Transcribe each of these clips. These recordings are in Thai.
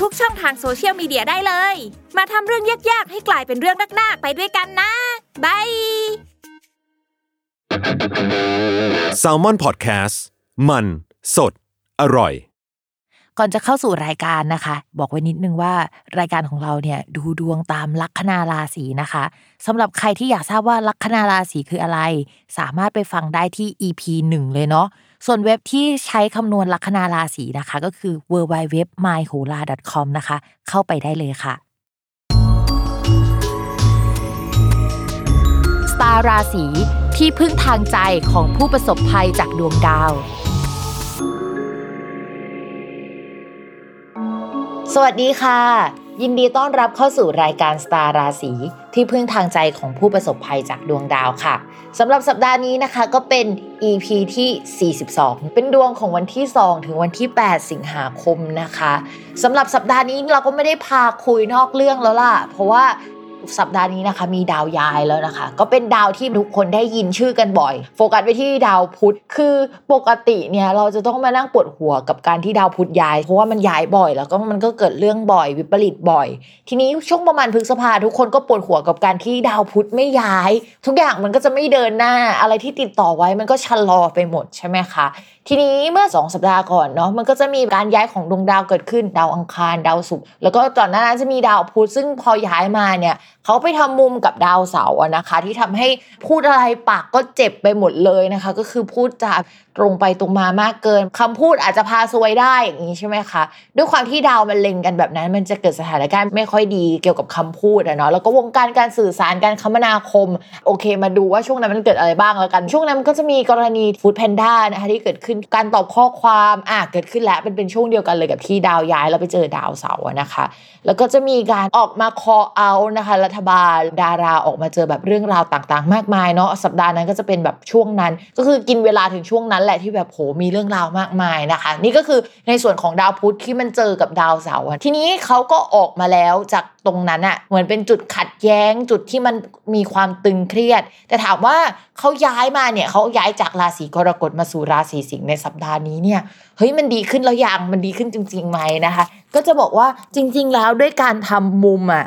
ทุกช่องทางโซเชียลมีเดียได้เลย มาทำเรื่องยากๆ ให้กลายเป็นเรื่องนักๆไปด้วยกันนะบาย s a l ม o n PODCAST มัน สด อร่อย ก่อนจะเข้าสู่รายการนะคะ บอกไว้นิดนึงว่ารายการของเราเนี่ยดูดวงตามลัคนาราศีนะคะสำหรับใครที่อยากทราบว่าลัคนาราศีคืออะไร สามารถไปฟังได้ที่ EP 1 เลยเนาะ ส่วนเว็บที่ใช้คำนวณลัคนาราศีนะคะ ก็คือ w w w m y h o l a c o m นะคะ เข้าไปได้เลยค่ะสตาร์ราศีที่พึ่งทางใจของผู้ประสบภัยจากดวงดาว สวัสดีค่ะ ยินดีต้อนรับเข้าสู่รายการสตาร์ราศี ที่พึ่งทางใจของผู้ประสบภัยจากดวงดาวค่ะสำหรับสัปดาห์นี้นะคะก็เป็น EP ที่ 42 เป็นดวงของวันที่ 2 ถึงวันที่ 8 สิงหาคมนะคะสำหรับสัปดาห์นี้เราก็ไม่ได้พาคุยนอกเรื่องแล้วล่ะ เพราะว่า สัปดาห์นี้นะคะ มีดาวย้ายแล้วนะคะ ก็เป็นดาวที่ทุกคนได้ยินชื่อกันบ่อย โฟกัสไปที่ดาวพุธคือปกติเนี่ยเราจะต้องมานั่งปวดหัวกับการที่ดาวพุธย้าย เพราะว่ามันย้ายบ่อย แล้วก็มันก็เกิดเรื่องบ่อยวิปริตบ่อย ทีนี้ช่วงประมาณพฤษภาทุกคนก็ปวดหัวกับการที่ดาวพุธไม่ย้าย ทุกอย่างมันก็จะไม่เดินหน้าอะไรที่ติดต่อไว้มันก็ชะลอไปหมดใช่ไหมคะ ทีนี้เมื่อ 2 สัปดาห์ก่อนเนาะมันก็จะมีการย้ายของดวงดาวเกิดขึ้นดาวอังคารดาวศุกร์แล้วก็ตอนหน้านั้นจะมีดาวพุธซึ่งพอย้ายมาเนี่ยเขาไปทำมุมกับดาวเสาร์นะคะ ที่ทำให้พูดอะไรปากก็เจ็บไปหมดเลยนะคะ ก็คือพูดจาก ตรงไปตรงมามากเกินคำพูดอาจจะพาซวยได้อย่างนี้ใช่ไหมคะ ด้วยความที่ดาวมันเล็งกันแบบนั้น มันจะเกิดสถานการณ์ไม่ค่อยดีเกี่ยวกับคำพูดอะเนาะแล้วก็วงการการสื่อสารการคมนาคม โอเค มาดูว่าช่วงนั้นมันเกิดอะไรบ้างแล้วกัน ช่วงนั้นก็จะมีกรณีฟู้ดแพนด้านะคะที่เกิดขึ้นการตอบข้อความอะเกิดขึ้นแล้วเป็นเป็นช่วงเดียวกันเลยกับที่ดาวย้ายแล้วไปเจอดาวเสาร์นะคะ แล้วก็จะมีการออกมา call out นะคะ รัฐบาลดาราออกมาเจอแบบเรื่องราวต่างๆ มากมายเนาะสัปดาห์นั้นก็จะเป็นแบบช่วงนั้น ก็คือกินเวลาถึงช่วงนั้นแหละที่แบบโหมีเรื่องราวมากมายนะคะ นี่ก็คือในส่วนของดาวพุธที่มันเจอกับดาวเสาร์ทีนี้เขาก็ออกมาแล้วจากตรงนั้นอะเหมือนเป็นจุดขัดแย้งจุดที่มันมีความตึงเครียด แต่ถามว่าเขาย้ายมาเนี่ยเขาย้ายจากราศีกรกฎมาสู่ราศีสิงห์ในสัปดาห์นี้เนี่ยเฮ้ยมันดีขึ้นแล้วยังมันดีขึ้นจริงๆไหมนะคะ ก็จะบอกว่าจริง ๆ แล้วด้วยการทำมุมอะ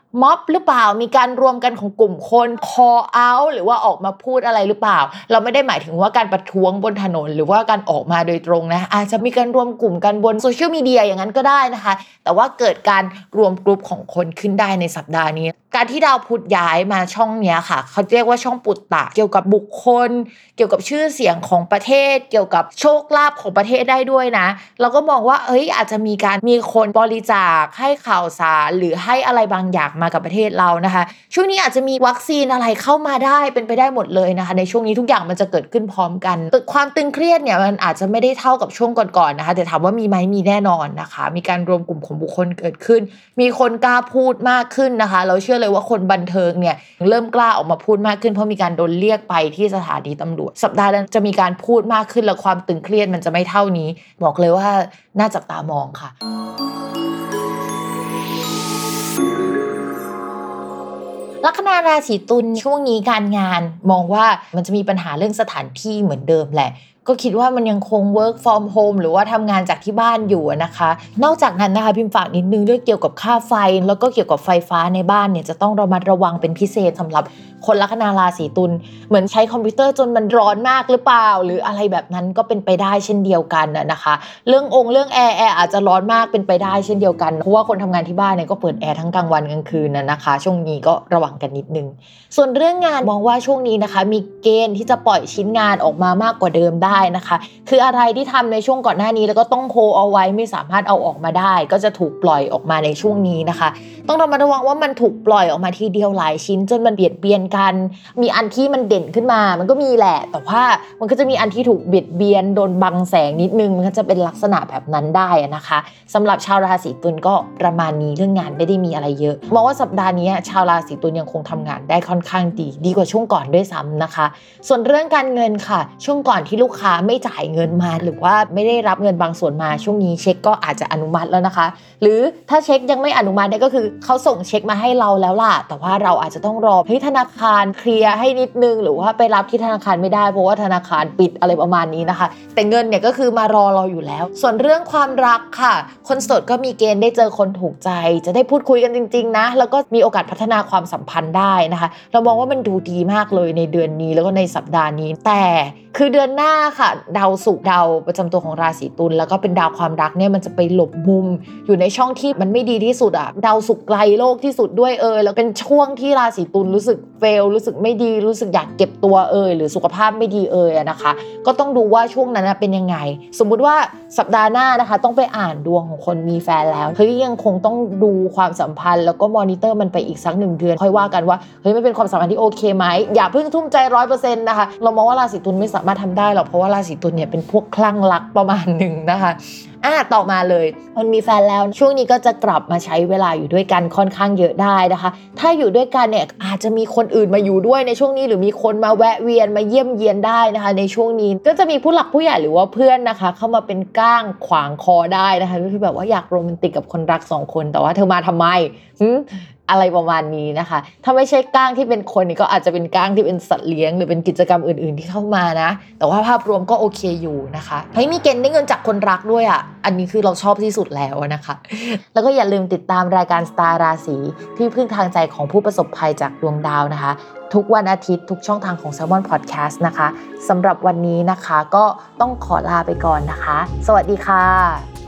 ม็อบหรือเปล่ามีการรวมกันของกลุ่มคน call out หรือว่าออกมาพูดอะไรหรือเปล่า เราไม่ได้หมายถึงว่าการประท้วงบนถนน หรือว่าการออกมาโดยตรงนะ อาจจะมีการรวมกลุ่มกันบนโซเชียลมีเดียอย่างนั้นก็ได้นะคะ แต่ว่าเกิดการรวมกลุ่มของคนขึ้นได้ในสัปดาห์นี้ การที่ดาวพุธย้ายมาช่องเนี้ยค่ะ เขาเรียกว่าช่องปุตตะเกี่ยวกับบุคคล เกี่ยวกับชื่อเสียงของประเทศ เกี่ยวกับโชคลาภของประเทศได้ด้วยนะ เราก็มองว่าเอ้ยอาจจะมีการมีคนบริจาคให้ข่าวสารหรือให้อะไรบางอย่างมากับประเทศเรานะคะ ช่วงนี้อาจจะมีวัคซีนอะไรเข้ามาได้เป็นไปได้หมดเลยนะคะ ในช่วงนี้ทุกอย่างมันจะเกิดขึ้นพร้อมกันตึกความตึงเครียดเนี่ยมันอาจจะไม่ได้เท่ากับช่วงก่อนๆนะคะแต่ถามว่ามีไหมมีแน่นอนนะคะ มีการรวมกลุ่มของบุคคลเกิดขึ้น มีคนกล้าพูดมากขึ้นนะคะ เราเชื่อเลยว่าคนบันเทิงเนี่ยเริ่มกล้าออกมาพูดมากขึ้นเพราะมีการโดนเรียกไปที่สถานีตำรวจ สัปดาห์นั้นจะมีการพูดมากขึ้นและความตึงเครียดมันจะไม่เท่านี้ บอกเลยว่าน่าจับตามองค่ะ ลัคนาราศีตุลช่วงนี้การงานมองว่ามันจะมีปัญหาเรื่องสถานที่เหมือนเดิมแหละก็คิดว่ามันยังคง work from home หรือว่าทำงานจากที่บ้านอยู่นะคะ นอกจากนั้นนะคะพิมพ์ฝากนิดนึงด้วยเกี่ยวกับค่าไฟ แล้วก็เกี่ยวกับไฟฟ้าในบ้านเนี่ยจะต้องระมัดระวังเป็นพิเศษสำหรับคนลัคนาราศีตุลเหมือนใช้คอมพิวเตอร์จนมันร้อนมากหรือเปล่า หรืออะไรแบบนั้นก็เป็นไปได้เช่นเดียวกันนะคะ เรื่ององค์เรื่องแอร์แอร์อาจจะร้อนมากเป็นไปได้เช่นเดียวกันเพราะว่าคนทำงานที่บ้านเนี่ยก็เปิดแอร์ทั้งกลางวันกลางคืนนะนะคะ ช่วงนี้ก็ระวังกันนิดนึง ส่วนเรื่องงานมองว่าช่วงนี้นะคะ มีเกณฑ์ที่จะปล่อยชิ้นงานออกมามากกว่าเดิมได้นะคะ คืออะไรที่ทำในช่วงก่อนหน้านี้แล้วก็ต้องโฮเอาไว้ไม่สามารถเอาออกมาได้ ก็จะถูกปล่อยออกมาในช่วงนี้นะคะ ต้องระมัดระวังว่ามันถูกปล่อยออกมาทีเดียวหลายชิ้น จนมันเบียดเบียนกัน มีอันที่มันเด่นขึ้นมา มันก็มีแหละ แต่ว่ามันก็จะมีอันที่ถูกเบียดเบียนโดนบังแสงนิดนึงมันก็จะเป็นลักษณะแบบนั้นได้นะคะสำหรับชาวราศีตุลก็ประมาณนี้เรื่องงานไม่ได้มีอะไรเยอะมองว่าสัปดาห์นี้ชาวราศีตุลยังคงทำงานได้ค่อนข้างดี ดีกว่าช่วงก่อนด้วยซ้ำนะคะ ส่วนเรื่องการเงินค่ะ ช่วงก่อนที่ลูกค้าไม่จ่ายเงินมาหรือว่าไม่ได้รับเงินบางส่วนมาช่วงนี้เช็คก็อาจจะอนุมัติแล้วนะคะ หรือถ้าเช็คยังไม่อนุมัติเนี่ยก็คือเขาส่งเช็คมาให้เราแล้วล่ะ แต่ว่าเราอาจจะต้องรอให้ธนาคารเคลียร์ให้นิดนึง หรือว่าไปรับที่ธนาคารไม่ได้เพราะว่าธนาคารปิดอะไรประมาณนี้นะคะ แต่เงินเนี่ยก็คือมารอเราอยู่แล้ว ส่วนเรื่องความรักค่ะ คนโสดก็มีเกณฑ์ได้เจอคนถูกใจ จะได้พูดคุยกันจริง ๆ นะ แล้วก็มีโอกาสพัฒนาความสัมพันธ์ได้นะคะ เรามองว่ามันดูดีมากเลยในเดือนนี้แล้วก็ในสัปดาห์นี้แต่ คือเดือนหน้าค่ะ ดาวศุกร์ดาวประจำตัวของราศีตุลแล้วก็เป็นดาวความรักเนี่ยมันจะไปหลบมุม อยู่ในช่องที่มันไม่ดีที่สุดอะดาวศุกร์ไกลโลกที่สุดด้วยเออแล้วเป็นช่วงที่ราศีตุลรู้สึก fail รู้สึกไม่ดีรู้สึกอยากเก็บตัวเออหรือสุขภาพไม่ดีเออนะคะ ก็ต้องดูว่าช่วงนั้นเป็นยังไง สมมุติว่าสัปดาห์หน้านะคะ ต้องไปอ่านดวงของคนมีแฟนแล้วเฮ้ยยังคงต้องดูความสัมพันธ์ แล้วก็มอนิเตอร์มันไปอีกสักหนึ่งเดือน ค่อยว่ากันว่าเฮ้ยมันเป็นความสัมพันธ์ที่โอเคไหมอย่าเพิ่งทุ่มใจร้อยเปอร์เซ็นต์นะคะเรามองว่าราศีตุลไม่สามารถทำได้หรอกเพราะว่าราศีตุลเนี่ยเป็นพวกคลั่งรักประมาณหนึ่งนะคะ อะต่อมาเลยคนมีแฟนแล้วช่วงนี้ก็จะกลับมาใช้เวลาอยู่ด้วยกันค่อนข้างเยอะได้นะคะ ถ้าอยู่ด้วยกันเนี่ยอาจจะมีคนอื่นมาอยู่ด้วยในช่วงนี้หรือมีคนมาแวะเวียนมาเยี่ยมเยียนได้นะคะ ในช่วงนี้ก็จะมีผู้หลักผู้ใหญ่หรือว่าเพื่อนนะคะ เข้ามาเป็นก้างขวางคอได้นะคะก็คือแบบว่าอยากโรแมนติกกับคนรักสองคนแต่ว่าเธอมาทำไมอะไรประมาณนี้นะคะ ถ้าไม่ใช่ก้างที่เป็นคนนี่ก็อาจจะเป็นก้างที่เป็นสัตว์เลี้ยง หรือเป็นกิจกรรมอื่น ๆที่เข้ามานะ แต่ว่าภาพรวมก็โอเคอยู่นะคะเฮ้ยมีเกณฑ์ได้เงินจากคนรักด้วยอะ อันนี้คือเราชอบที่สุดแล้วนะคะ แล้วก็อย่าลืมติดตามรายการสตาร์ราศีที่พึ่งทางใจของผู้ประสบภัยจากดวงดาวนะคะ ทุกวันอาทิตย์ทุกช่องทางของ s ซ l m o n Podcast นะคะสำหรับวันนี้นะคะก็ต้องขอลาไปก่อนนะคะ สวัสดีค่ะ